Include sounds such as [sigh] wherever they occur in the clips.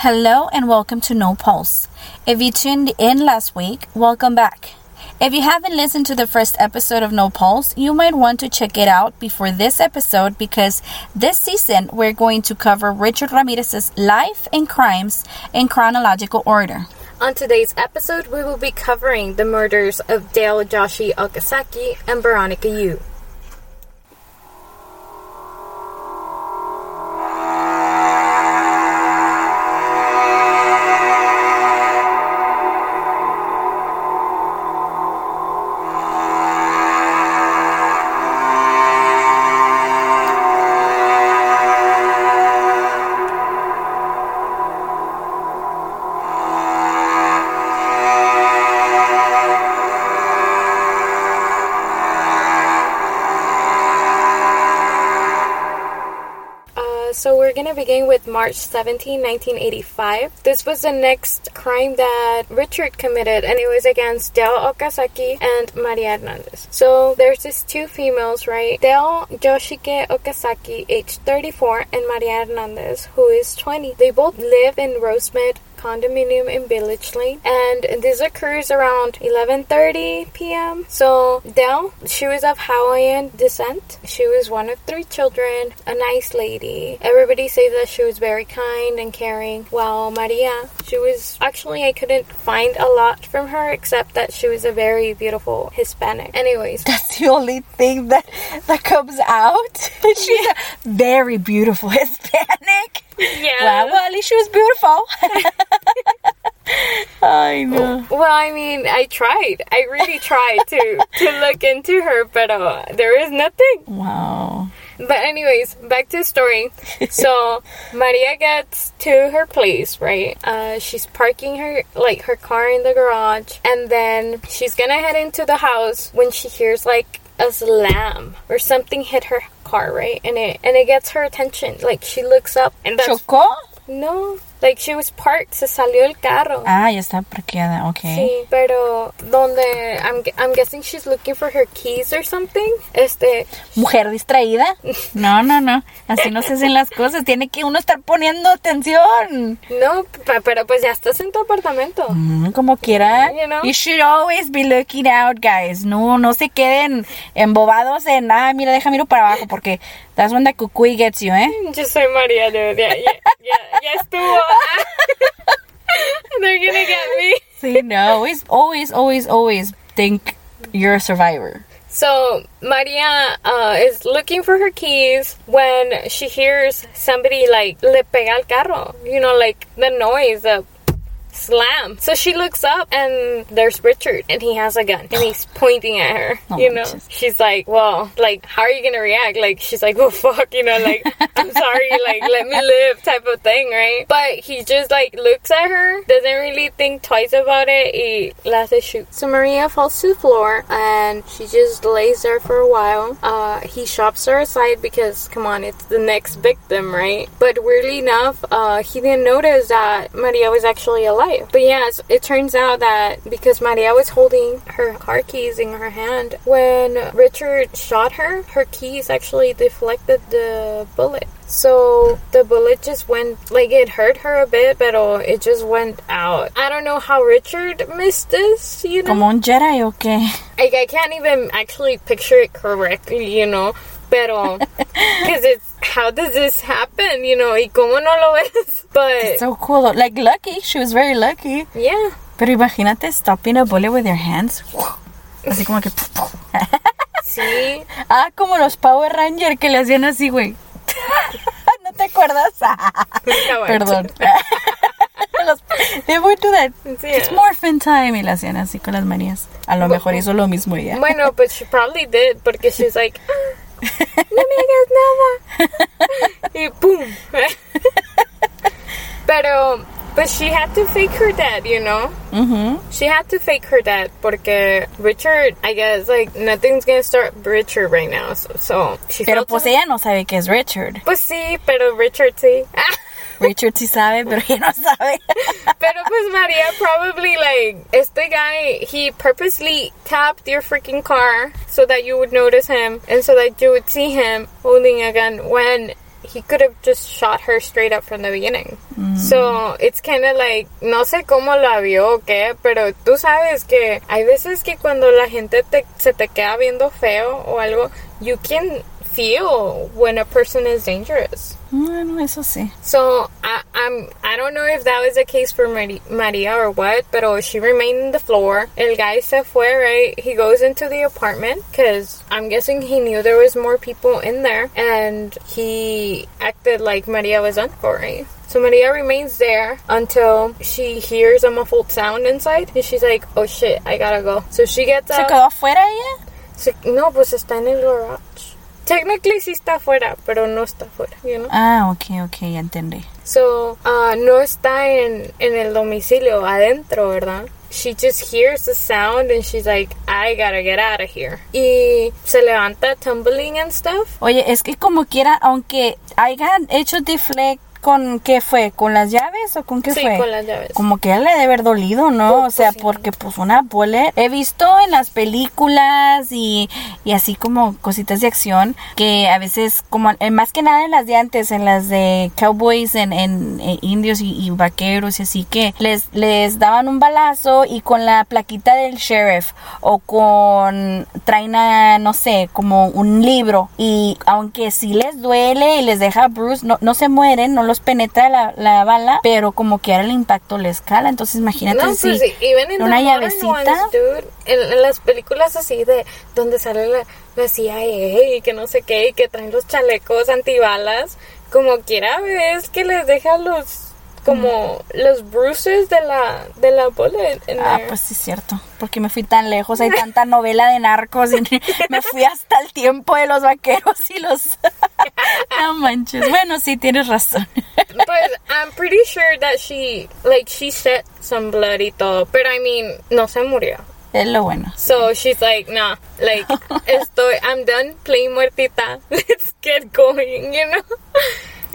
Hello and welcome to No Pulse. If you tuned in last week, welcome back. If you haven't listened to the first episode of No Pulse, you might want to check it out before this episode because this season we're going to cover Richard Ramirez's life and crimes in chronological order. On today's episode, we will be covering the murders of Dale Joshi Okazaki and Veronica Yu. So begin with March 17, 1985. This was the next crime that Richard committed, and it was against Dale Okazaki and Maria Hernandez. So there's these two females, right? Dale Yoshike Okazaki, age 34, and Maria Hernandez, who is 20. They both live in Rosemead condominium in Village Lane, and this occurs around 11:30 p.m. So Dell, she was of Hawaiian descent. She was one of three children, a nice lady. Everybody says that she was very kind and caring. While Maria, she was actually I couldn't find a lot from her except that she was a very beautiful Hispanic. Anyways, [laughs] That's the only thing that that comes out. [laughs] She's a very beautiful Hispanic. Yeah. Wow, well, at least she was beautiful. [laughs] I know. Well, I mean, I tried. I really tried to to look into her, but uh, there is nothing. Wow. But anyways, back to the story. [laughs] So Maria gets to her place, right? Uh, she's parking her like her car in the garage, and then she's gonna head into the house when she hears like a slam or something hit her car, right? And it and it gets her attention. Like she looks up and that's ¿Chocó? no, like she was parked. Se salió el carro. Ah, ya está parqueada, okay. Sí, pero donde I'm, I'm guessing she's looking for her keys or something. Este, Mujer distraída. [laughs] No, no, no. Así no se hacen las cosas. Tiene que uno estar poniendo atención. no, pe- pero pues ya estás en tu apartamento. Mm, como quiera. You know? You should always be looking out, guys. No, no se queden embobados en, ah, mira, deja miro para abajo porque that's when the cucuy gets you, ¿eh? Yo soy María, dude. Ya, ya, ya, ya estuvo. [laughs] [laughs] They're gonna get me. Sí, no, always, always, always, always think you're a survivor. So Maria uh, is looking for her keys when she hears somebody like le pega al carro. You know, like the noise, the slam. So she looks up and there's Richard and he has a gun and he's [sighs] pointing at her. Oh, you know, Jesus. she's like, well, like, how are you gonna react? Like, she's like, oh fuck, you know, like, [laughs] I'm sorry, like, let me live, type of thing, right? But he just like looks at her, doesn't really think twice about it. He lets hace shoot. So Maria falls to the floor and she just lays there for a while. Uh, he shops her aside because, come on, it's the next victim, right? But weirdly enough, uh, he didn't notice that Maria was actually alive. But yes, it turns out that because Maria was holding her car keys in her hand, when Richard shot her, her keys actually deflected the bullet. So the bullet just went, like it hurt her a bit, but oh, it just went out. I don't know how Richard missed this, you know? Como un Jedi o qué? Like I can't even actually picture it correctly, you know. Pero, [laughs] because it's how does this happen, you know? Y cómo no lo ves? [laughs] But So cool. Like, lucky. She was very lucky. yeah, Pero imagínate stopping a bullet with your hands. [laughs] Así como que... see, Ah, como los Power Rangers que le hacían así, güey. ¿No te acuerdas? Perdón. Los- They would do that. Sí. It's morphin time. Y le hacían así con las manías. A lo mejor hizo lo mismo ella. Bueno, but she probably did porque she's like, "Ah, no me hagas nada. [laughs] y boom. Pero, but she had to fake her death, you know? Mhm. She had to fake her death porque Richard, I guess, like, nothing's gonna start Richard right now. So, so she Pero pues ella no sabe que es Richard. Pues sí, pero Richard sí. [laughs] Richard sí sabe, pero ella no sabe. [laughs] Pero pues Maria probably like este guy he purposely tapped your freaking car so that you would notice him and so that you would see him holding a gun when he could have just shot her straight up from the beginning. Mm. So it's kind of like, no sé cómo la vio o qué, pero tú sabes que hay veces que cuando la gente te, se te queda viendo feo o algo, you can feel when a person is dangerous. Bueno, eso sí. So I, I'm I don't know if that was the case for Mari- Maria or what, but oh, she remained in the floor. El guy se fue, right? He goes into the apartment because I'm guessing he knew there was more people in there, and he acted like Maria was uncle, right? So Maria remains there until she hears a muffled sound inside, and she's like, "Oh shit, I gotta go." So she gets ¿Se out. quedó afuera ella? Se- no, pues está en el garage. Technically sí está afuera, pero no está afuera, you know? Ah, ok, ok, ya entendí. So, uh, no está en, en el domicilio adentro, ¿verdad? She just hears the sound and she's like, I gotta get out of here. Y se levanta tumbling and stuff. Oye, es que como quiera, aunque hayan hecho deflect con qué fue, con las llaves o con qué Sí, fue, con las llaves. como que a él le debe haber dolido, ¿no? Pues, o sea, pues, sí. porque pues una bullet, he visto en las películas y, y así como cositas de acción que a veces como eh, más que nada en las de antes, en las de cowboys, en, en- en indios y, y vaqueros y así que les les daban un balazo y con la plaquita del sheriff o con traen a, no sé, como un libro y aunque sí les duele y les deja bruise, no, no se mueren, no los penetra la, la bala, pero como que ahora el impacto les cala, entonces imagínate No, si pues sí, una llavecita. ones, en las películas así de donde sale la, la CIA y que no sé qué, y que traen los chalecos antibalas, como quiera ves que les deja los como los bruises de la de la bullet en Ah, there. pues sí es cierto, porque me fui tan lejos, hay tanta novela de narcos y [laughs] me fui hasta el tiempo de los vaqueros y los... [laughs] no manches, bueno, sí, tienes razón. Pues I'm pretty sure that she like she shed some blood y todo, pero I mean no se murió. es lo bueno. So she's like, nah, like, [laughs] estoy, I'm done playing muertita. Let's get going, you know?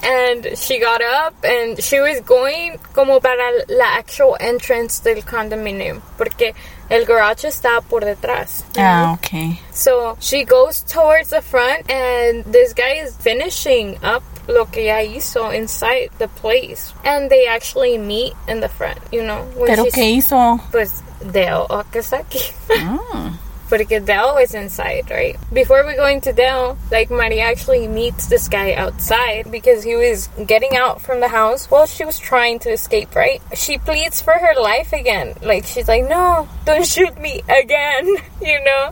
And she got up and she was going como para la actual entrance del condominium. Porque el garage está por detrás. Ah, ok. So she goes towards the front, and this guy is finishing up lo que ya hizo inside the place. And they actually meet in the front, you know. ¿Pero qué hizo? Pues Dale Okazaki. Mm. Porque Dale is inside, right? Before we go into Dale, like Maria actually meets this guy outside because he was getting out from the house while she was trying to escape, right? She pleads for her life again. Like she's like, No, don't shoot me again, [laughs] you know?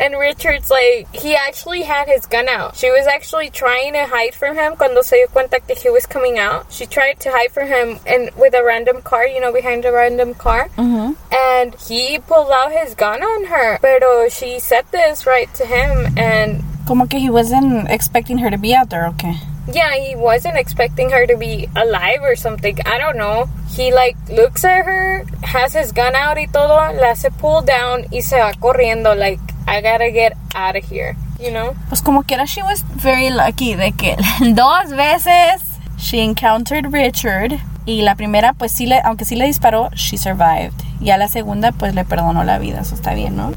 And Richard's like, he actually had his gun out. She was actually trying to hide from him cuando se dio cuenta que he was coming out. She tried to hide from him and with a random car, you know, behind a random car Ujú. and he pulled out his gun on her. Pero she said this right to him, and Como que he wasn't expecting her to be out there, okay. Yeah, he wasn't expecting her to be alive or something. I don't know. He like looks at her, has his gun out y todo, la hace pull down y se va corriendo. Like I gotta get out of here, you know. Pues como quiera, she was very lucky de que [laughs] dos veces she encountered Richard y la primera, pues sí le, aunque sí le disparó, she survived. Y a la segunda, pues le perdonó la vida, eso está bien, ¿no?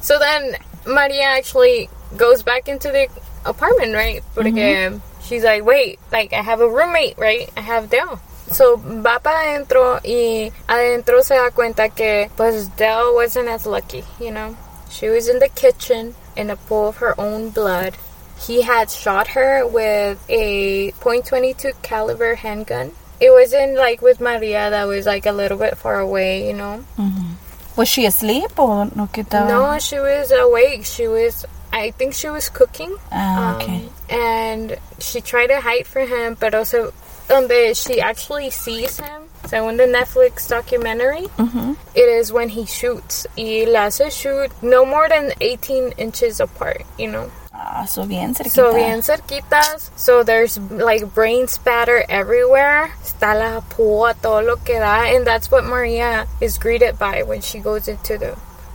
So then Maria actually goes back into the apartment, right? Porque mm-hmm. she's like, wait, like I have a roommate, right? I have Dell. So va para adentro y adentro se da cuenta que pues Dell wasn't as lucky, you know? She was in the kitchen in a pool of her own blood. He had shot her with a .22 caliber handgun. It wasn't like with Maria that was like a little bit far away, you know? Mm-hmm. Was she asleep o no? No, she was awake. She was, I think she was cooking. Ah, Um. And she tried to hide from him, but also, donde she actually sees him, So in the Netflix documentary, Ujú. it is when he shoots. Y la hace shoot no more than 18 inches apart, you know? Ah, so bien cerquita. So bien cerquitas. So there's like brain spatter everywhere. Está la púa, todo lo que da. And that's what Maria is greeted by when she goes into the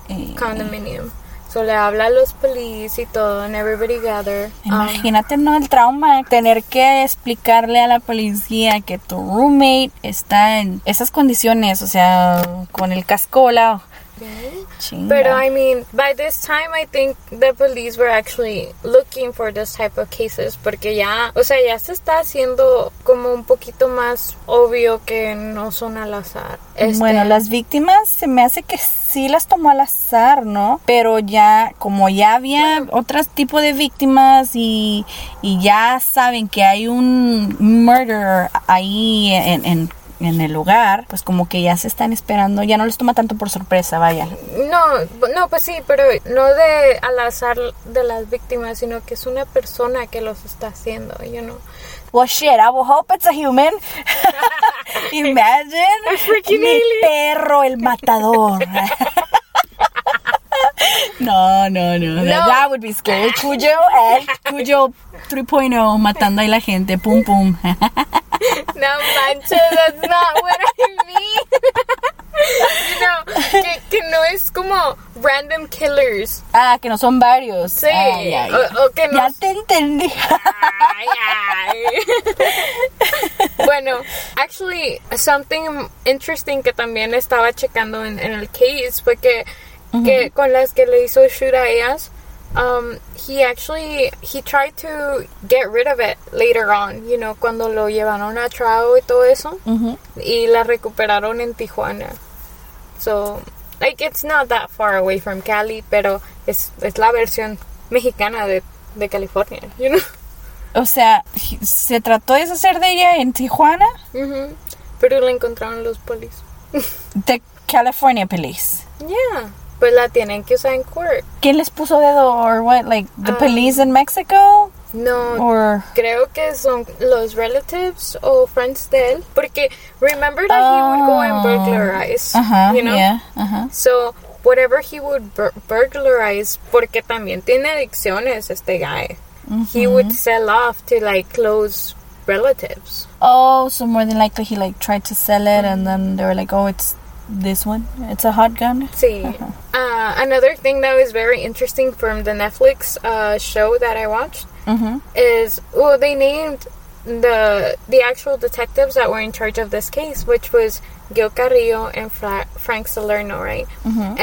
Eh, condominium. So le habla a los police y todo, and everybody gather. Um, Imagínate, ¿no? El trauma, tener que explicarle a la policía que tu roommate está en esas condiciones, o sea, con el cascola. Chinga. But I mean, by this time, I think the police were actually looking for this type of cases porque ya, o sea, ya se está haciendo como un poquito más obvio que no son al azar. Este, Bueno, las víctimas se me hace que sí las tomó al azar, ¿no? Pero ya, como ya había otro tipo de víctimas y, y ya saben que hay un murder ahí en, en, en el lugar, pues como que ya se están esperando, ya no les toma tanto por sorpresa, vaya. No, no, pues sí, pero no de al azar de las víctimas, sino que es una persona que los está haciendo, you know. Well, shit, I will hope it's a human. [laughs] Imagine. A freaking Mi alien. perro, el matador. [laughs] no, no, no, No. That would be scary. Cuyo, eh, Cuyo 3.0 matando ahí la gente. Pum, pum. [laughs] No manches, that's not what I mean. [laughs] know, que, que no es como random killers. ah, que no son varios. Sí, Ay, ay, o, o que no. Ya te entendí. Ay, [laughs] bueno, actually, something interesting que también estaba checando en, en el case fue que, que con las que le hizo shoot a ellas, um, he actually, he tried to get rid of it later on, you know, cuando lo llevaron a trial y todo eso, y la recuperaron en Tijuana. So, like, it's not that far away from Cali, pero es, es la versión mexicana de, de California, you know? O sea, se trató de deshacer de ella en Tijuana, Ujú. Pero la encontraron los polis. [laughs] de California Police. Yeah. Pues la tienen que usar en court. ¿Quién les puso dedo or what? Like the Um, police in Mexico No, or creo que son los relatives o friends de él. Porque remember that he would go and Oh. burglarize. Ajá, you know? yeah, ajá. So, whatever he would bur- burglarize, porque también tiene adicciones este guy. He would sell off to like close relatives. Oh, so more than likely he like tried to sell it and then they were like, "Oh, it's this one. It's a hot gun." Sí. Uh, another thing that was very interesting from the Netflix uh, show that I watched Mhm. is well, they named the the actual detectives that were in charge of this case, which was Gil Carrillo and Fra- Frank Salerno, right?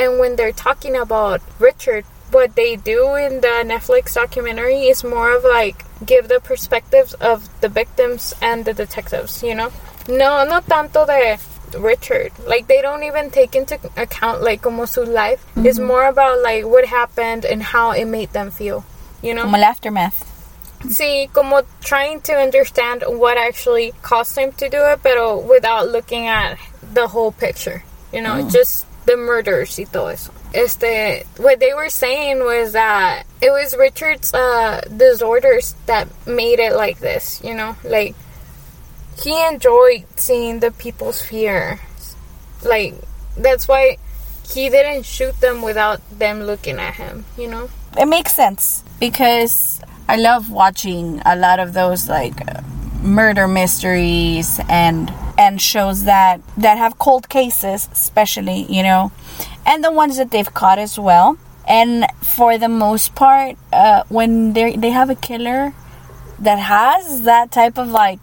And when they're talking about Richard, what they do in the Netflix documentary is more of like give the perspectives of the victims and the detectives, you know? No, no tanto de Richard. Like they don't even take into account like como su life. It's more about like what happened and how it made them feel, you know? Como el aftermath. Sí, como trying to understand what actually caused him to do it, pero without looking at the whole picture. You know, just the murders y todo eso. Este, what they were saying was that it was Richard's uh, disorders that made it like this. You know, like he enjoyed seeing the people's fear. Like that's why he didn't shoot them without them looking at him. You know. It makes sense because I love watching a lot of those like murder mysteries and and shows that that have cold cases, especially you know, and the ones that they've caught as well. And for the most part, uh, when they they have a killer that has that type of like.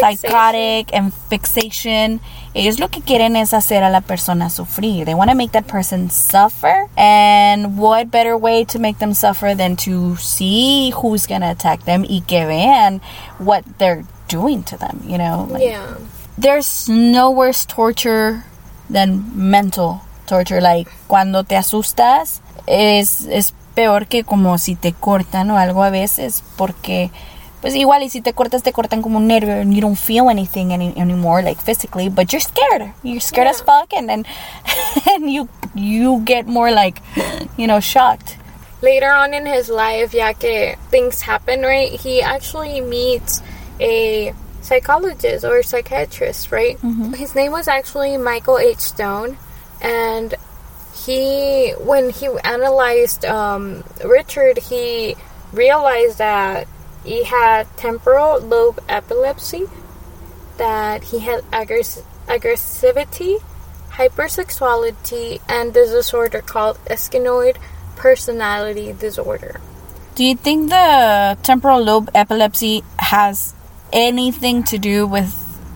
Psychotic and fixation, ellos lo que quieren es hacer a la persona sufrir. They want to make that person suffer. And what better way to make them suffer than to see who's going to attack them y que vean what they're doing to them, you know? Like, Yeah. There's no worse torture than mental torture. Like, cuando te asustas, es, es peor que como si te cortan o algo a veces, porque, pues igual, y si te cortas, te cortan como un nervio and you don't feel anything any, anymore, like physically, but you're scared. You're scared as fuck, and then [laughs] and you, you get more like, you know, shocked. later on in his life, ya que things happen, right? He actually meets a psychologist or psychiatrist, right? His name was actually Michael H. Stone, and he, when he analyzed um, Richard, he realized that he had temporal lobe epilepsy, that he had aggress- aggressivity, hypersexuality, and this disorder called schizoid personality disorder. Do you think the temporal lobe epilepsy has anything to do with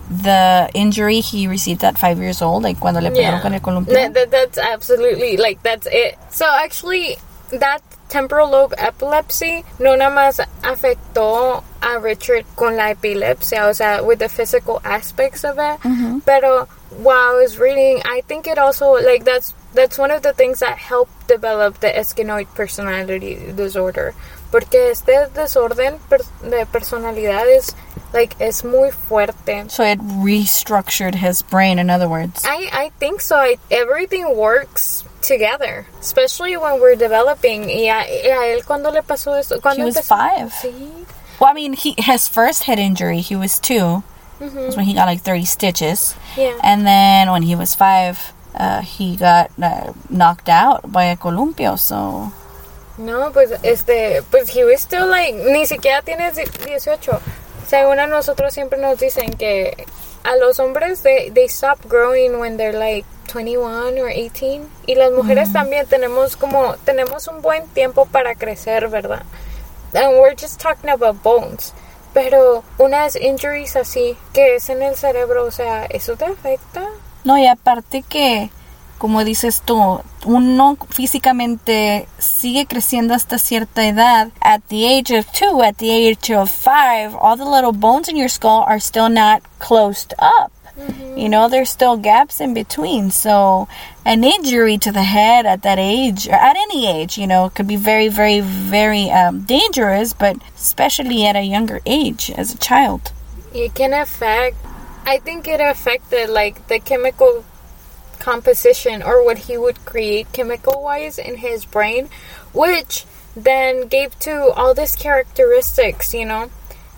the injury he received at five years old, like cuando le pegaron con el columpio. That, that- that's absolutely like that's it. So actually, that temporal lobe epilepsy no nada más afectó a Richard con la epilepsia, o sea, with the physical aspects of it. Mm-hmm. Pero while I was reading, I think it also like that's that's one of the things that helped develop the schizoid personality disorder. Porque este desorden per- de personalidades like es muy fuerte. So it restructured his brain, in other words. I, I think so. I, everything works together, especially when we're developing. Y a, y a él cuando le pasó esto, He was empezó- five. Sí. Well, I mean, he his first head injury, he was 2 That's when he got like 30 stitches. Yeah. And then when he was five, uh, he got uh, knocked out by a columpio. So No, pues este, pues he was still like, ni siquiera tiene 18. Según a nosotros siempre nos dicen que a los hombres they, they stop growing when they're like 21 or 18 y las mujeres también tenemos como tenemos un buen tiempo para crecer, ¿verdad? And we're just talking about bones. Pero unas injuries así que es en el cerebro, o sea, eso te afecta. No, y aparte que, como dices tú, uno físicamente sigue creciendo hasta cierta edad. At the age of two, at the age of five, all the little bones in your skull are still not closed up. You know, there's still gaps in between. So, an injury to the head at that age, or at any age, you know, could be very, very, very um, dangerous, but especially at a younger age as a child. It can affect. I think it affected like the chemical composition or what he would create chemical wise in his brain, which then gave to all these characteristics, you know,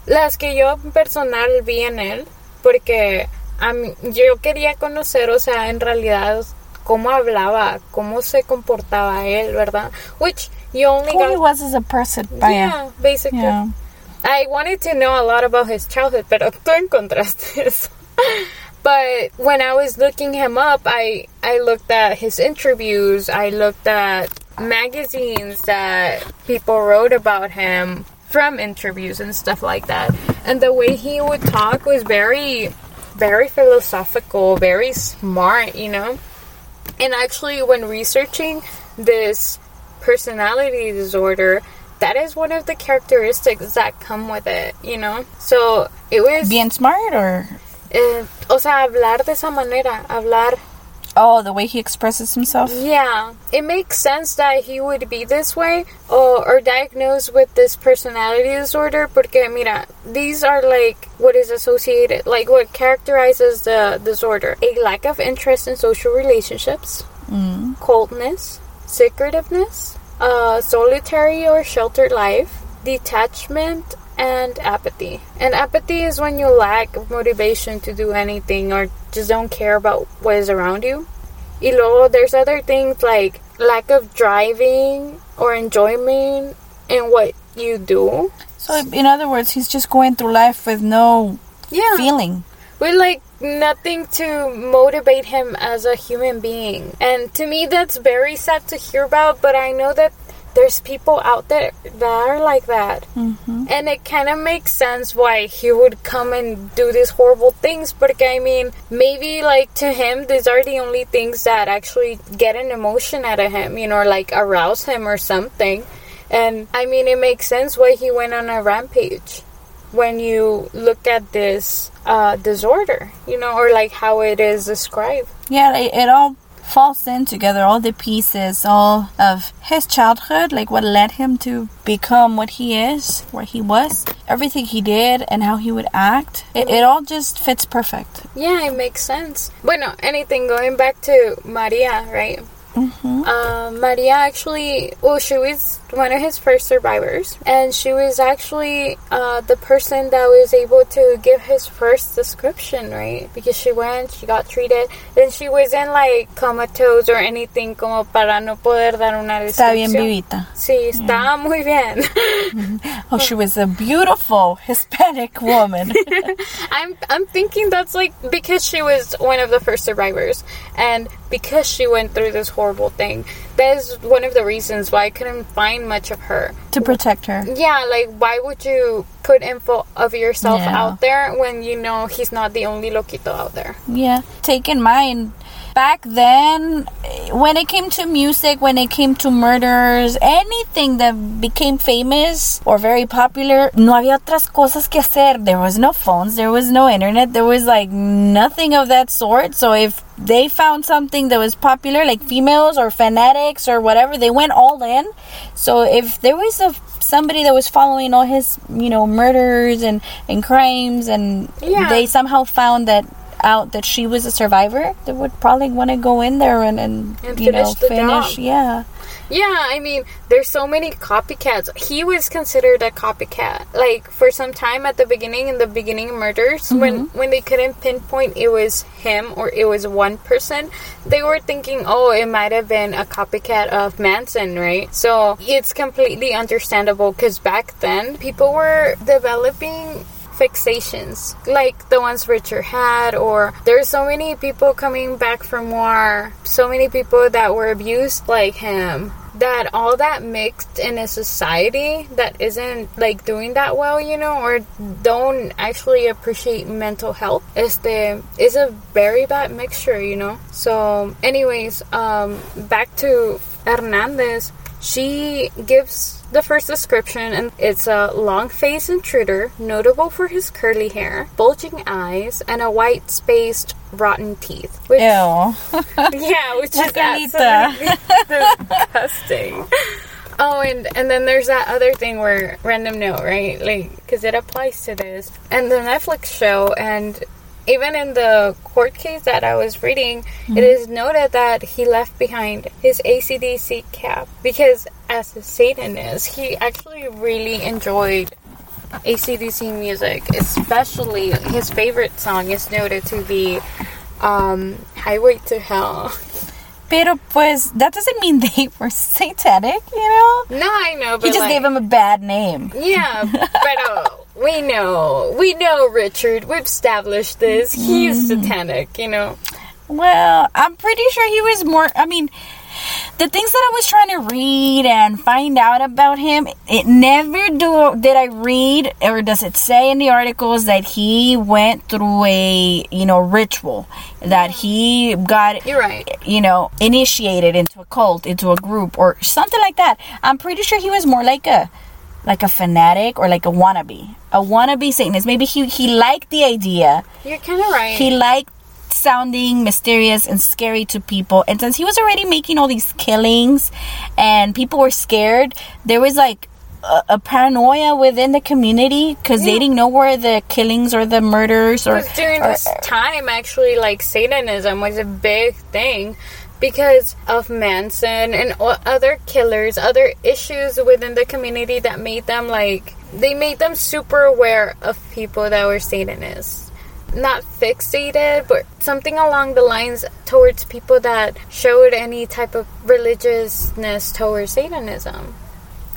las que yo personal vi en él, porque a mí- yo quería conocer, o sea, en realidad cómo hablaba, cómo se comportaba él, ¿verdad? Which you only Who he was as a person, yeah, basically. Yeah. I wanted to know a lot about his childhood, pero tú encontraste [laughs] eso. But when I was looking him up, I I looked at his interviews. I looked at magazines that people wrote about him from interviews and stuff like that. And the way he would talk was very very philosophical, very smart, you know. And actually when researching this personality disorder, that is one of the characteristics that come with it, you know? So it was Being smart or eh, o sea, hablar de esa manera, hablar oh, the way he expresses himself. Yeah, it makes sense that he would be this way or, or diagnosed with this personality disorder porque mira, these are like what is associated, like what characterizes the disorder. A lack of interest in social relationships, coldness, secretiveness, uh, solitary or sheltered life, detachment, and apathy. And apathy is when you lack motivation to do anything or just don't care about what is around you. Y luego there's other things like lack of driving or enjoyment in what you do. So, in other words, he's just going through life with no Yeah. feeling. With like nothing to motivate him as a human being. And to me that's very sad to hear about, but I know that there's people out there that are like that. And it kind of makes sense why he would come and do these horrible things. But I mean, maybe like to him, these are the only things that actually get an emotion out of him, you know, like arouse him or something. And I mean, it makes sense why he went on a rampage when you look at this uh, disorder, you know, or like how it is described. Yeah, it, it all falls in together, all the pieces, all of his childhood, like what led him to become what he is, where he was, everything he did, and how he would act. It, it all just fits perfect. Yeah, it makes sense. Bueno, anything going back to Maria, right? Uh, Maria actually, well, she was one of his first survivors, and she was actually uh, the person that was able to give his first description, right? Because she went, she got treated, then she wasn't like comatose or anything como para no poder dar una descripción. Está bien vivita. Sí, estaba muy bien. Oh, she was a beautiful Hispanic woman. [laughs] I'm I'm thinking that's like because she was one of the first survivors and because she went through this horrible thing. That is one of the reasons why I couldn't find much of her. To protect her. Yeah, like why would you put info of yourself Yeah. out there when you know he's not the only loquito out there? Yeah. Take in mind, back then, when it came to music, when it came to murders, anything that became famous or very popular, no había otras cosas que hacer. There was no phones, there was no internet, there was like nothing of that sort. So if they found something that was popular, like females or fanatics or whatever, they went all in. So if there was a somebody that was following all his, you know, murders and and crimes, and Yeah. they somehow found that out that she was a survivor, they would probably want to go in there and, and, And you know finish the finish. job. Yeah, Yeah, I mean, there's so many copycats. He was considered a copycat. Like for some time at the beginning, in the beginning murders, when mm-hmm. when they couldn't pinpoint it was him or it was one person, they were thinking, oh, it might have been a copycat of Manson, right? So it's completely understandable because back then people were developing fixations like the ones Richard had, or there's so many people coming back from war, so many people that were abused like him. That all that mixed in a society that isn't like doing that well, you know, or don't actually appreciate mental health, este is a very bad mixture, you know. So, anyways, um, back to Hernandez. She gives the first description, and it's a long faced intruder, notable for his curly hair, bulging eyes, and a white spaced rotten teeth. Which, ew. [laughs] yeah, which is absolutely [laughs] disgusting. Oh, and and then there's that other thing where random note, right? Like, because it applies to this, and the Netflix show, and even in the court case that I was reading, it is noted that he left behind his ACDC cap because, as a Satanist, he actually really enjoyed ACDC music, especially his favorite song is noted to be um, Highway to Hell. Pero pues that doesn't mean they [laughs] were satanic, you know. No, I know, but He just like, gave him a bad name. Yeah, [laughs] uh, we know, we know Richard. We've established this. He's Mm-hmm. satanic, you know. Well, I'm pretty sure he was more. I mean, the things that I was trying to read and find out about him, it never do did I read or does it say in the articles that he went through a you know ritual that he got You're right. you know initiated into a cult into a group or something like that. I'm pretty sure he was more like a like a fanatic or like a wannabe, a wannabe Satanist. Maybe he he liked the idea. You're kind of right. he liked sounding mysterious and scary to people. And since he was already making all these killings and people were scared there was like a, a paranoia within the community because they didn't know where the killings or the murders or, during or- this time, actually, like Satanism was a big thing because of Manson and other killers, other issues within the community that made them like they made them super aware of people that were Satanists. Not fixated, but something along the lines towards people that showed any type of religiousness towards Satanism.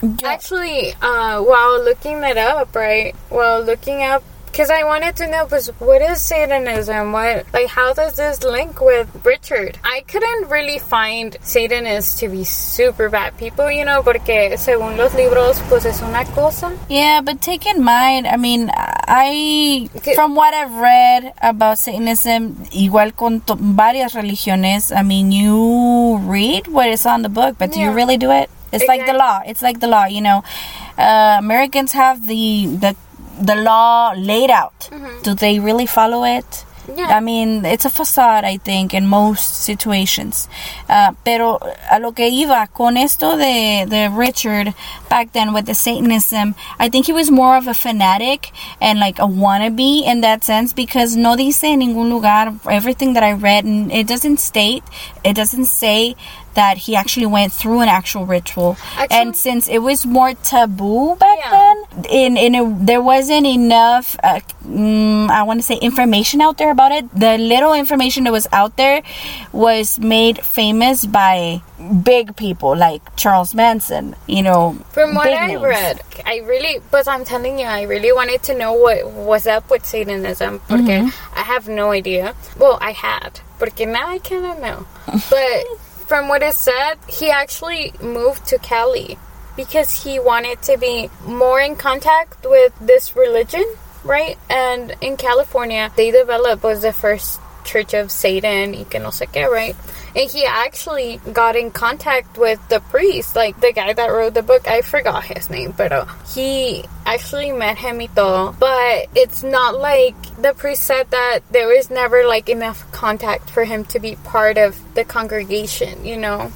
Yeah. Actually, uh, while looking that up, right? While looking up, because I wanted to know, was what is Satanism? What, like, how does this link with Richard? I couldn't really find Satanists to be super bad people, you know, porque según los libros, pues es una cosa. Yeah, but take in mind, I mean, I from what I've read about Satanism, igual con to- varias religiones, I mean, you read what is on the book, but do you really do it? It's like the law. It's like the law, you know. Uh, Americans have the the the law laid out. Do they really follow it? Mm-hmm. Yeah. I mean, it's a facade, I think, in most situations. Uh, pero a lo que iba con esto de, de Richard back then with the Satanism, I think he was more of a fanatic and like a wannabe in that sense because no dice en ningún lugar everything that I read, and it doesn't state, it doesn't say that he actually went through an actual ritual. Actually- and since it was more taboo back Yeah. then, in in a, there wasn't enough uh, mm, I want to say information out there about it. The little information that was out there was made famous by big people like Charles Manson. You know, From what I names. read, I really, but I'm telling you, I really wanted to know what was up with Satanism porque I have no idea. Well, I had, porque now I kind of know. [laughs] But from what is said, he actually moved to Cali because he wanted to be more in contact with this religion, right? And in California, they developed was the first Church of Satan y que no sé qué, right? And he actually got in contact with the priest, like the guy that wrote the book. I forgot his name, but uh, he actually met him y todo. But it's not like the priest said that there was never like enough contact for him to be part of the congregation, you know?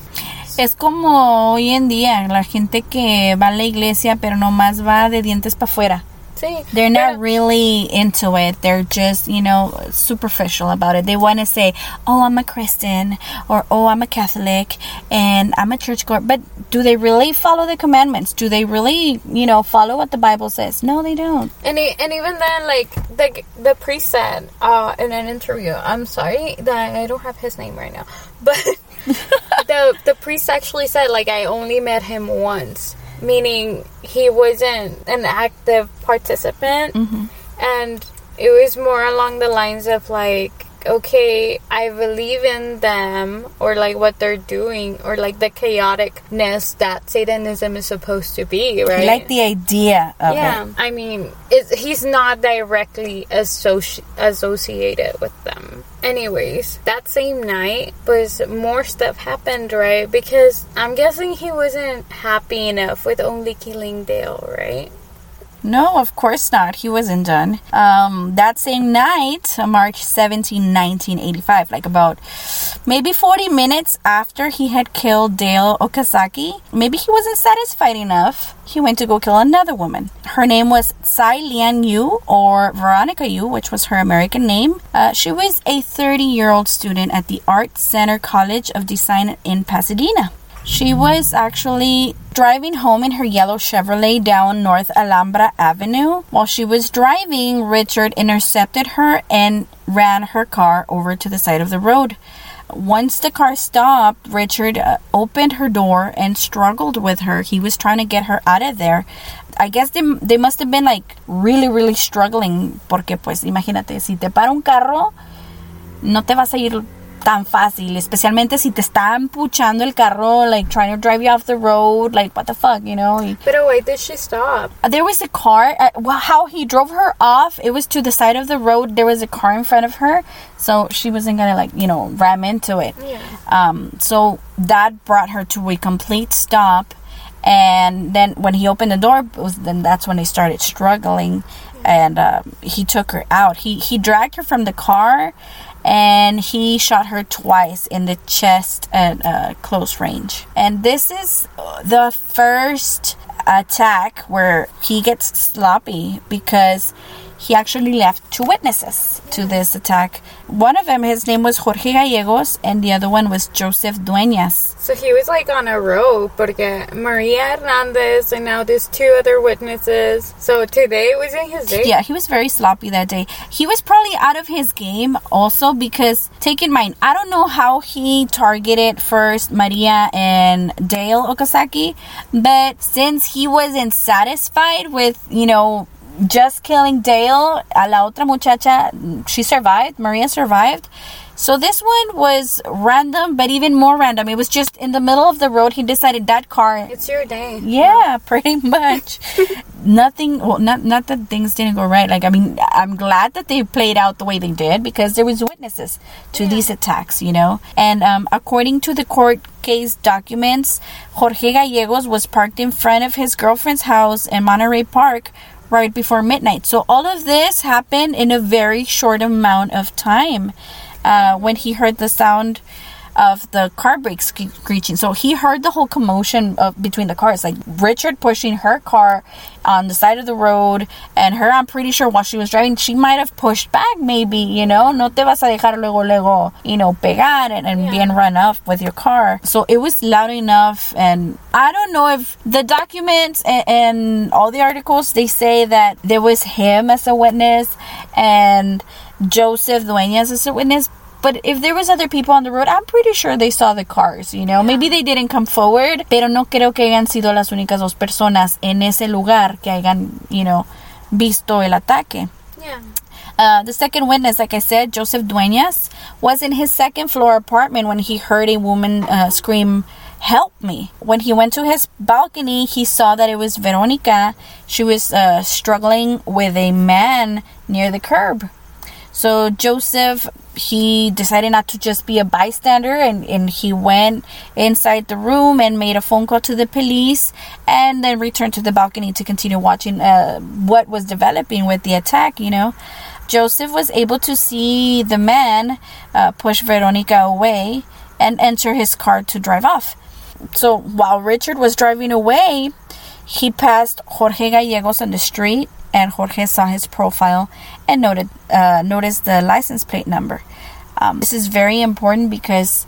Es como hoy en día la gente que va a la iglesia pero nomás va de dientes para afuera. Sí, They're not really into it. They're just, you know, superficial about it. They want to say, "Oh, I'm a Christian," or "Oh, I'm a Catholic," and I'm a churchgoer. But do they really follow the commandments? Do they really, you know, follow what the Bible says? No, they don't. And e- and even then, like the the priest said uh, in an interview, I'm sorry that I don't have his name right now, [laughs] but [laughs] the the priest actually said like I only met him once, meaning he wasn't an active participant, mm-hmm. and it was more along the lines of like okay i believe in them or like what they're doing or like the chaoticness that satanism is supposed to be right like the idea of it. yeah, it. I mean, it's, he's not directly associ- associated with them. Anyways, that same night was more stuff happened, right? Because I'm guessing he wasn't happy enough with only killing Dale, right? No, of course not. He wasn't done. Um, that same night, March 17, 1985, like about maybe 40 minutes after he had killed Dale Okazaki, maybe he wasn't satisfied enough. He went to go kill another woman. Her name was Tsai Lian Yu, or Veronica Yu, which was her American name. Uh, she was a 30 year old student at the Art Center College of Design in Pasadena. She was actually driving home in her yellow Chevrolet down North Alhambra Avenue. While she was driving, Richard intercepted her and ran her car over to the side of the road. Once the car stopped, Richard uh, opened her door and struggled with her. He was trying to get her out of there. I guess they, they must have been like really, really struggling. Porque, pues, imagínate, si te para un carro, no te vas a ir tan fácil, especialmente si te está empuchando el carro, like trying to drive you off the road, like what the fuck, you know? But why did she stop? there was a car, uh, well, how he drove her off, it was to the side of the road, there was a car in front of her, so she wasn't gonna, like, you know, ram into it. Yeah. Um, so that brought her to a complete stop. And then when he opened the door, it was then that's when they started struggling, and uh, he took her out. He he dragged her from the car, and he shot her twice in the chest at uh, close range. And this is the first attack where he gets sloppy because he actually left two witnesses to this attack. One of them, his name was Jorge Gallegos, and the other one was Joseph Dueñas. So he was like on a rope, porque Maria Hernandez and now there's two other witnesses. So today wasn't his day. Yeah, he was very sloppy that day. He was probably out of his game also because, take in mind, I don't know how he targeted first Maria and Dale Okazaki, but since he wasn't satisfied with, you know, just killing Dale, a la otra muchacha, she survived, Maria survived. So this one was random, but even more random. It was just in the middle of the road. He decided that car It's your day. yeah, [laughs] pretty much. Nothing. Well, not not that things didn't go right. Like I mean, I'm glad that they played out the way they did because there was witnesses to these attacks. You know, and um, according to the court case documents, Jorge Gallegos was parked in front of his girlfriend's house in Monterey Park right before midnight. So all of this happened in a very short amount of time. Uh, when he heard the sound of the car brakes screeching. So he heard the whole commotion of, between the cars, like Richard pushing her car on the side of the road, and her, I'm pretty sure while she was driving, she might have pushed back, maybe, you know, no te vas a dejar luego, luego, you know, pegar and, and being run off with your car. So it was loud enough, and I don't know if the documents and, and all the articles, they say that there was him as a witness and Joseph Dueñas as a witness, but if there was other people on the road, I'm pretty sure they saw the cars, you know. Maybe they didn't come forward, pero no creo que hayan sido las únicas dos personas en ese lugar que hayan, you know, visto el ataque. Yeah. Uh, the second witness, like I said, Joseph Duenas, was in his second floor apartment when he heard a woman uh, scream, Help me. When he went to his balcony, he saw that it was Veronica. She was uh, struggling with a man near the curb. So Joseph, he decided not to just be a bystander and, and he went inside the room and made a phone call to the police and then returned to the balcony to continue watching uh, what was developing with the attack, you know. Joseph was able to see the man uh, push Veronica away and enter his car to drive off. So while Richard was driving away, he passed Jorge Gallegos on the street, and Jorge saw his profile and noted uh, noticed the license plate number. Um, this is very important because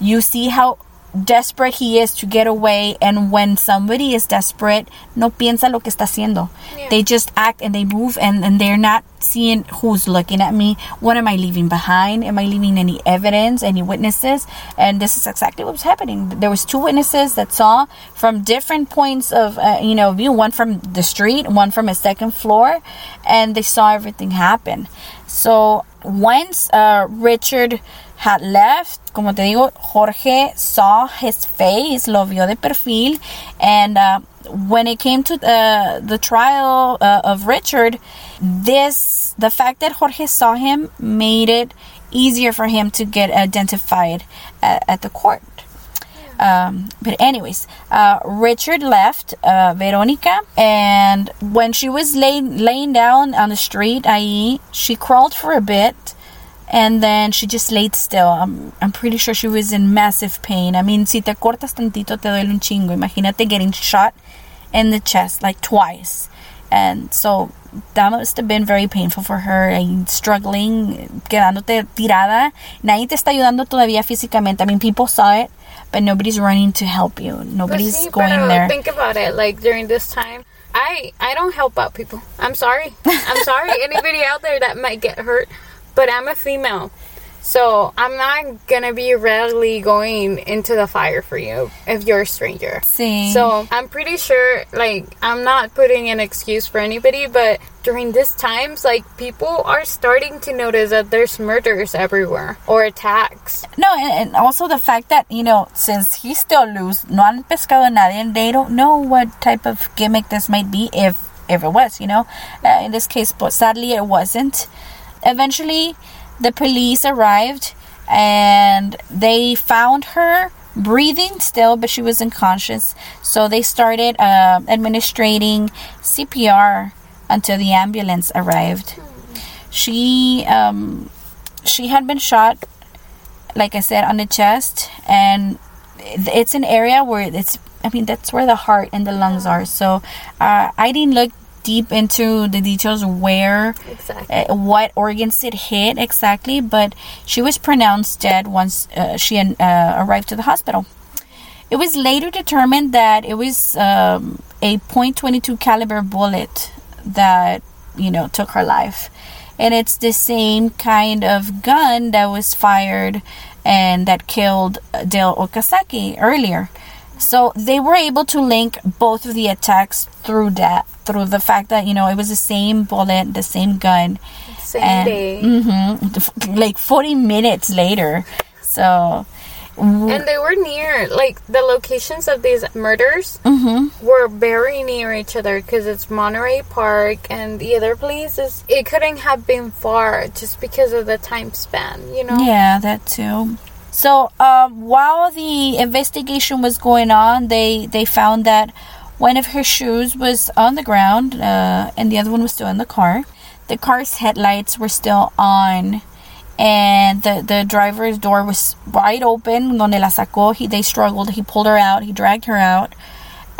you see how desperate he is to get away and when somebody is desperate no piensa lo que está haciendo. Yeah. they just act and they move and, and they're not seeing who's looking at me. What am i leaving behind? Am i leaving any evidence any witnesses? And this is exactly what was happening. There was two witnesses that saw from different points of uh, you know view. One from the street one from a second floor and they saw everything happen. So once uh, richard had left. Como te digo, Jorge saw his face, lo vio de perfil, and uh, when it came to the, the trial uh, of Richard, this the fact that Jorge saw him made it easier for him to get identified at, at the court. Um, but anyways, uh, Richard left uh, Veronica, and when she was lay, laying down on the street, i.e., she crawled for a bit and then she just laid still. I'm, I'm pretty sure she was in massive pain. I mean, si te cortas tantito te duele un chingo. Imagínate getting shot in the chest like twice. And so that must have been very painful for her, and struggling, quedándote tirada. Nadie te está ayudando todavía físicamente. I mean, people saw it, but nobody's running to help you. Nobody's sí, going there. Think about it. Like during this time, I I don't help out people. I'm sorry. [laughs] I'm sorry. Anybody out there that might get hurt but I'm a female. So I'm not gonna be readily going into the fire for you if you're a stranger. See. So I'm pretty sure, like, I'm not putting an excuse for anybody, but during these times, like, people are starting to notice that there's murders everywhere or attacks. No, and, and also the fact that you know, since he's still loose, no han pescado nadie, and they don't know what type of gimmick this might be if if it was, you know. Uh, in this case, but sadly, it wasn't. Eventually, the police arrived and they found her breathing still, but she was unconscious. So they started uh, administering CPR until the ambulance arrived. She um, she had been shot, like I said, on the chest, and it's an area where it's. I mean, that's where the heart and the lungs are. So uh, I didn't look deep into the details where exactly. uh, what organs it hit exactly but she was pronounced dead once uh, she uh, arrived to the hospital. It was later determined that it was um, a .22 caliber bullet that you know took her life. And it's the same kind of gun that was fired and that killed Dale Okazaki earlier so they were able to link both of the attacks through that, through the fact that you know it was the same bullet, the same gun, same and, day, mm-hmm, like forty minutes later. So. And they were near, like the locations of these murders mm-hmm. were very near each other because it's Monterey Park and the other places. It couldn't have been far just because of the time span, you know? Yeah, that too. So um, while the investigation was going on, they they found that one of her shoes was on the ground uh, and the other one was still in the car. The car's headlights were still on, and the the driver's door was wide open. Donde la sacó, he they struggled. He pulled her out. He dragged her out,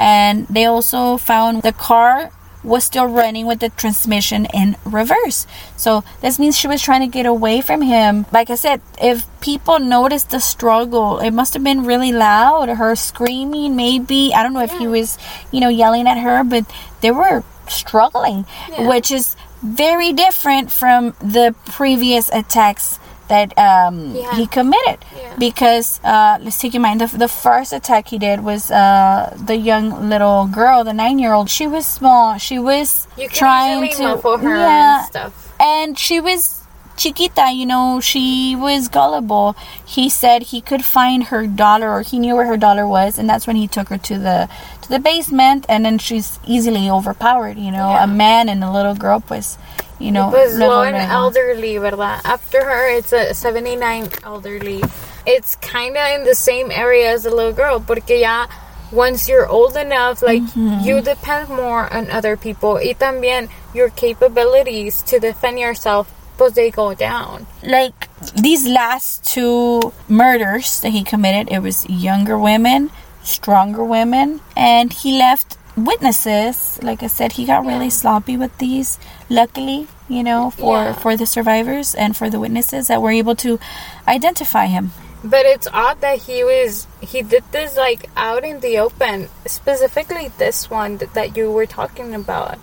and they also found the car was still running with the transmission in reverse. So this means she was trying to get away from him. Like I said, if people noticed the struggle, it must have been really loud. Her screaming, maybe. I don't know if yeah. he was, you know, yelling at her, but they were struggling, yeah. which is very different from the previous attacks that um, Yeah. he committed Yeah. because uh, let's take in mind the, the first attack he did was uh, the young little girl, the nine year old. She was small. She was You can trying to yeah, and stuff. and she was chiquita, you know, she was gullible. He said he could find her daughter or he knew where her daughter was and that's when he took her to the to the basement and then she's easily overpowered, you know. Yeah. A man and a little girl pues, you know, low and elderly, ¿verdad? After her, it's a 79 elderly. It's kind of in the same area as the little girl, porque ya once you're old enough, like Mm-hmm. you depend more on other people. Y también your capabilities to defend yourself, pues they go down. like these last two murders that he committed, it was younger women, stronger women, and he left witnesses. Like I said, he got really sloppy with these. Luckily, you know, for Yeah. for the survivors and for the witnesses that were able to identify him. But it's odd that he was he did this like out in the open, specifically this one that, that you were talking about.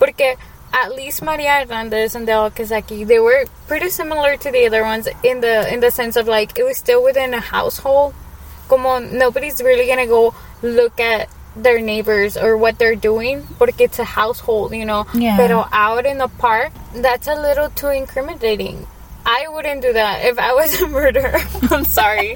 Porque at least Maria Hernandez and Dale Okazaki, they were pretty similar to the other ones in the in the sense of like it was still within a household. Como nobody's really gonna go look at their neighbors or what they're doing porque it's a household, you know. Yeah. Pero out in the park, that's a little too incriminating. I wouldn't do that if I was a [laughs] murderer. I'm sorry,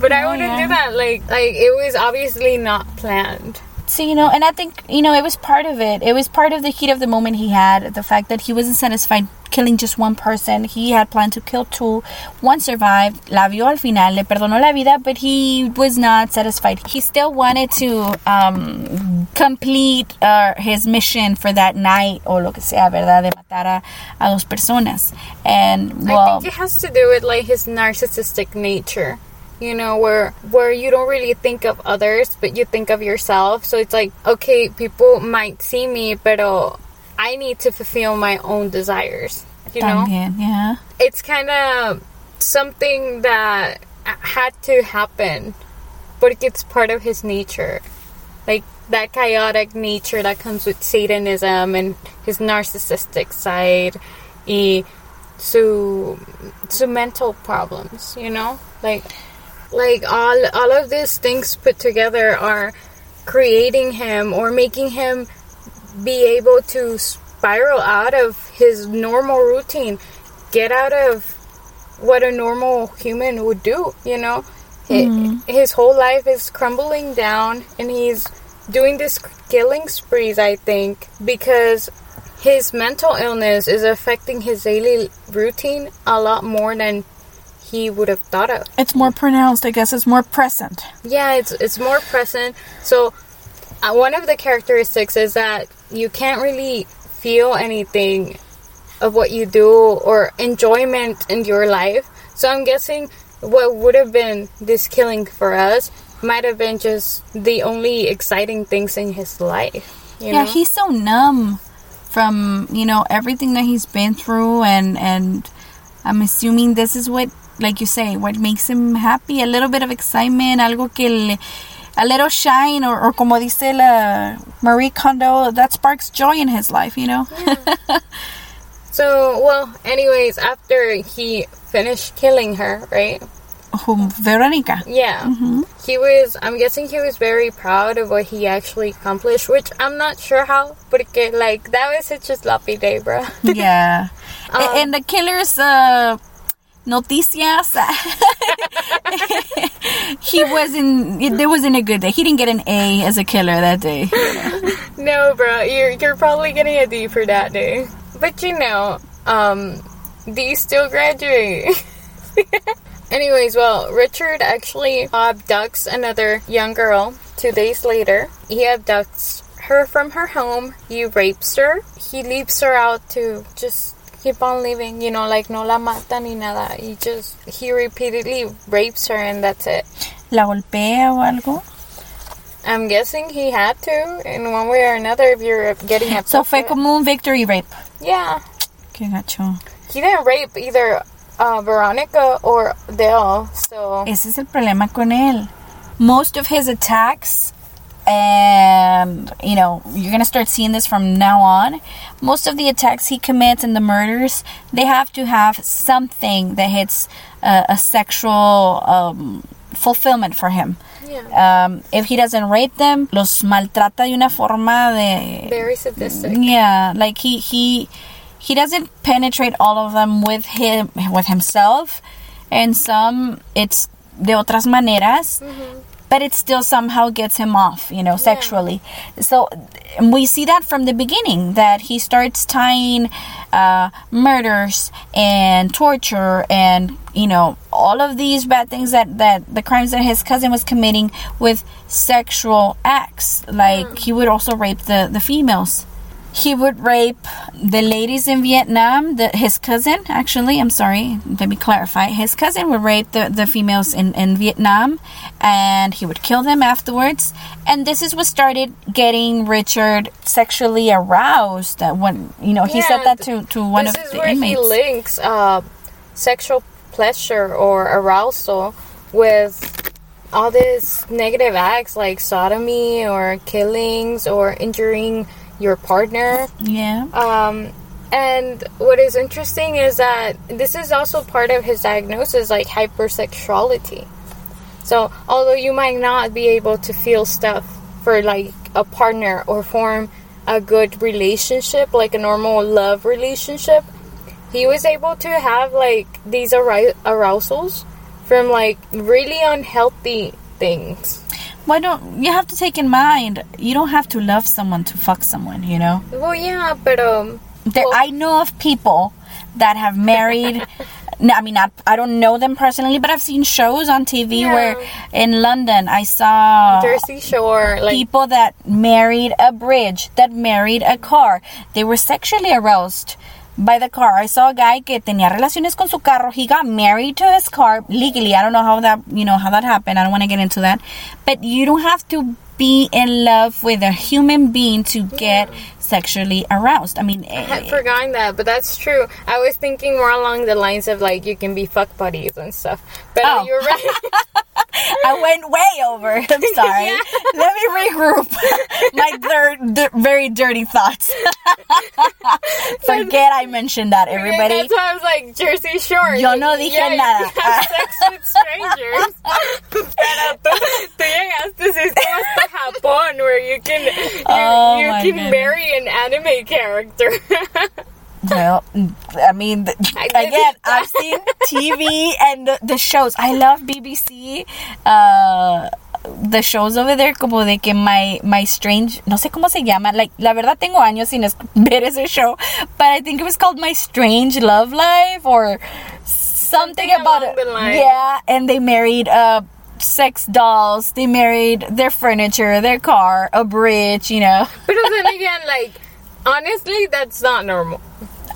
but I wouldn't yeah. do that. Like, like it was obviously not planned. So you know, and I think you know it was part of it. It was part of the heat of the moment he had. The fact that he wasn't satisfied killing just one person. He had planned to kill two. One survived. La vio al final. Le perdonó la vida, but he was not satisfied. He still wanted to um, complete uh, his mission for that night, o lo que sea, verdad, de matar a, a dos personas. And well, I think it has to do with like his narcissistic nature. You know, where where you don't really think of others, but you think of yourself. So it's like, okay, people might see me, but I need to fulfill my own desires. You know, también, yeah. it's kind of something that had to happen, but it's part of his nature. Like that chaotic nature that comes with Satanism and his narcissistic side, y su, su mental problems, you know? Like, like all, all of these things put together are creating him or making him be able to spiral out of his normal routine, get out of what a normal human would do, you know? Hi- mm-hmm. His whole life is crumbling down and he's doing this killing sprees, I think, because his mental illness is affecting his daily routine a lot more than he would have thought of. It's more pronounced, I guess. It's more present. Yeah, it's it's more present. So uh, one of the characteristics is that you can't really feel anything of what you do or enjoyment in your life. So I'm guessing what would have been this killing for us might have been just the only exciting things in his life. You yeah know? he's so numb from you know everything that he's been through and and i'm assuming this is what like you say what makes him happy a little bit of excitement algo que le, a little shine or, or como dice la marie kondo that sparks joy in his life you know [laughs] So well, anyways, after he finished killing her, right? Whom- veronica Yeah. He was, I'm guessing he was very proud of what he actually accomplished, which I'm not sure how, porque, like, that was such a sloppy day, bro. yeah [laughs] Um, and the killer's uh noticias [laughs] he wasn't there wasn't a good day he didn't get an a as a killer that day [laughs] no, bro, you're, you're probably getting a D for that day. But you know, um, D still graduate. [laughs] Anyways, well, Richard actually abducts another young girl two days later. He abducts her from her home. He rapes her. He leaves her out to just keep on living, you know, like no la mata ni nada. He just, he repeatedly rapes her and that's it. la golpea o algo I'm guessing he had to in one way or another if you're getting upset. So fue como un victory rape. Yeah. Qué gacho. He didn't rape either uh, Veronica or Dale, so Ese es el problema con él. Most of his attacks and you know you're gonna start seeing this from now on. Most of the attacks he commits and the murders they have to have something that hits uh, a sexual um, fulfillment for him. Yeah. um, if he doesn't rape them los maltrata de una forma de Very sadistic. yeah like he he he doesn't penetrate all of them with him with himself. And some it's de otras maneras but it still somehow gets him off you know sexually. So we see that from the beginning that he starts tying uh, murders and torture and you know all of these bad things that that the crimes that his cousin was committing with sexual acts. Like he would also rape the the females he would rape the ladies in Vietnam. The, his cousin, actually, I'm sorry, let me clarify. His cousin would rape the, the females in, in Vietnam and he would kill them afterwards. And this is what started getting Richard sexually aroused. That when, you know, he said that to, to one this of is the where inmates. he links uh, sexual pleasure or arousal with all these negative acts like sodomy or killings or injuring your partner. yeah. Um, and what is interesting is that this is also part of his diagnosis, like hypersexuality. So, although you might not be able to feel stuff for like a partner or form a good relationship, like a normal love relationship, he was able to have like these arou- arousals from like really unhealthy things. Why don't you have to take in mind you don't have to love someone to fuck someone, you know? Well, yeah, but um, There, Well- I know of people that have married. [laughs] I mean, not, I don't know them personally, but I've seen shows on TV Yeah. where in London I saw Jersey Shore, like people that married a bridge, that married a car. They were sexually aroused by the car. I saw a guy que tenía relaciones con su carro. He got married to his car legally. I don't know how that, you know, how that happened. I don't want to get into that. But you don't have to be in love with a human being to get sexually aroused. I mean, I had eh, forgotten that, but that's true. I was thinking more along the lines of like you can be fuck buddies and stuff. But Oh. you're right. [laughs] [laughs] I went way over. [laughs] I'm sorry. Yeah. Let me regroup [laughs] my dir- dir- very dirty thoughts. [laughs] Forget I mentioned that, everybody. That's why I was like Jersey Shore. Yo no dije yeah, nada. Have sex with strangers. Pero tú, tú llegaste hasta Japón where you can you, Oh, you can marry an anime character. Well, I mean, [laughs] I again. [laughs] I've seen TV and the, the shows. I love BBC. Uh, the shows over there, como de que my, my strange, no sé cómo se llama. Like, la verdad tengo años sin [laughs] ver ese show, but I think it was called My Strange Love Life or something, Something about it. Yeah, and they married uh sex dolls. They married their furniture, their car, a bridge. You know. but then again, like honestly, that's not normal.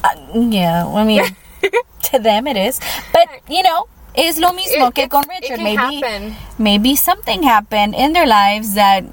Uh, yeah, I mean, [laughs] to them it is. But, you know, es lo mismo It- que con it Richard. Maybe, happen. maybe something happened in their lives that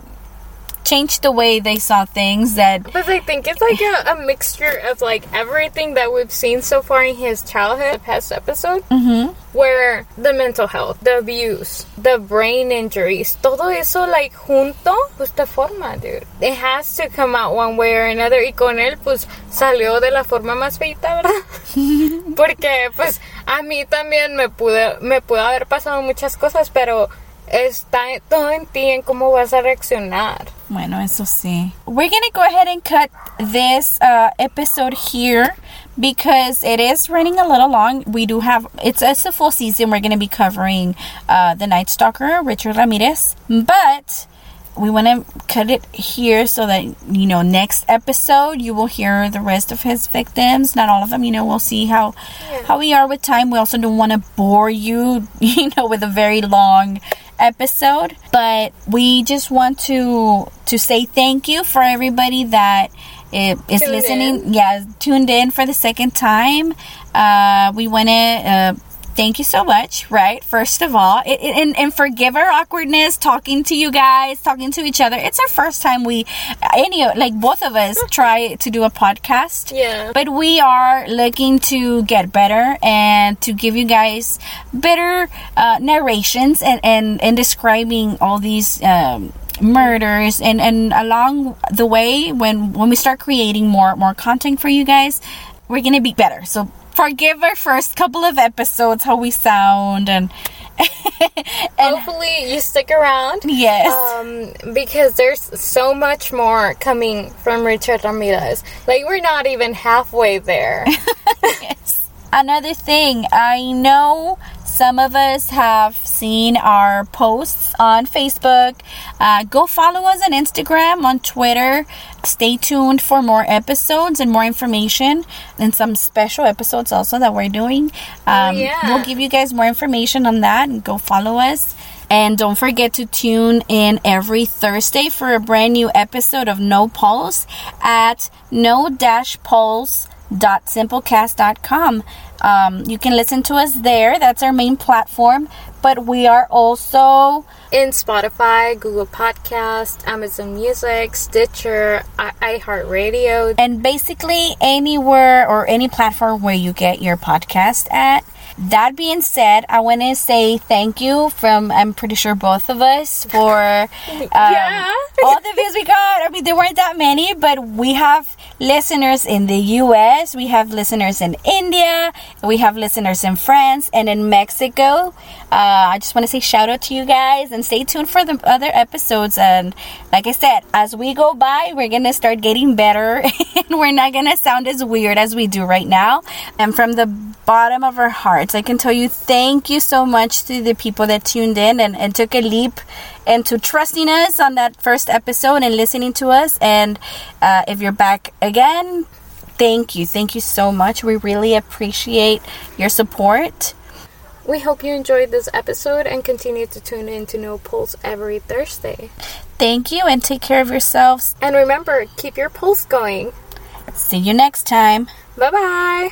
changed the way they saw things that But I think it's like a, a mixture of like everything that we've seen so far in his childhood, the past episode, Mm-hmm. where the mental health, the abuse, the brain injuries, todo eso like junto, pues te forma, dude. It has to come out one way or another. Y con él, pues salió de la forma más feita, ¿verdad? [laughs] Porque, pues, a mí también me pude, me pudo haber pasado muchas cosas, pero está todo en ti en cómo vas a reaccionar. Bueno, eso sí. We're gonna go ahead and cut this uh, episode here because it is running a little long. We do have it's it's a full season. We're gonna be covering uh, the Night Stalker, Richard Ramirez, but we want to cut it here so that you know next episode you will hear the rest of his victims not all of them you know we'll see how how we are with time we also don't want to bore you [laughs] you know with a very long episode but we just want to to say thank you for everybody that is Tuned listening in. yeah tuned in for the second time uh we want to uh thank you so much right? First of all it, it- and, and forgive our awkwardness talking to you guys talking to each other. It's our first time we any like both of us [laughs] try to do a podcast. Yeah. but we are looking to get better and to give you guys better uh, narrations and, and, and describing all these um, murders and and along the way when when we start creating more more content for you guys we're gonna be better. So forgive our first couple of episodes how we sound [laughs] and hopefully you stick around. Yes. Um because there's so much more coming from richard ramirez. Like we're not even halfway there. [laughs] Yes. another thing i know some of us have seen our posts on Facebook. Uh, go follow us on Instagram, on Twitter. Stay tuned for more episodes and more information and some special episodes also that we're doing. Oh, um, oh, yeah. We'll give you guys more information on that and go follow us. And don't forget to tune in every Thursday for a brand new episode of No Pulse at no-pulse.simplecast.com. Um, you can listen to us there. That's our main platform. But we are also in Spotify, Google Podcast, Amazon Music, Stitcher, I- iHeartRadio, and basically anywhere or any platform where you get your podcast at. That being said, I want to say thank you from I'm pretty sure both of us for [laughs] um, yeah. all the views we got. I mean, there weren't that many, but we have listeners in the U.S., we have listeners in India, we have listeners in France and in Mexico. Uh, I just want to say shout out to you guys and stay tuned for the other episodes. And like I said, as we go by, we're gonna start getting better, [laughs] and we're not gonna sound as weird as we do right now. And from the bottom of our hearts, I can tell you thank you so much to the people that tuned in and, and took a leap into trusting us on that first episode and listening to us. And uh, if you're back again, thank you. Thank you so much. We really appreciate your support. We hope you enjoyed this episode and continue to tune in to No Pulse every Thursday. Thank you and take care of yourselves. And remember, keep your pulse going. See you next time. Bye bye.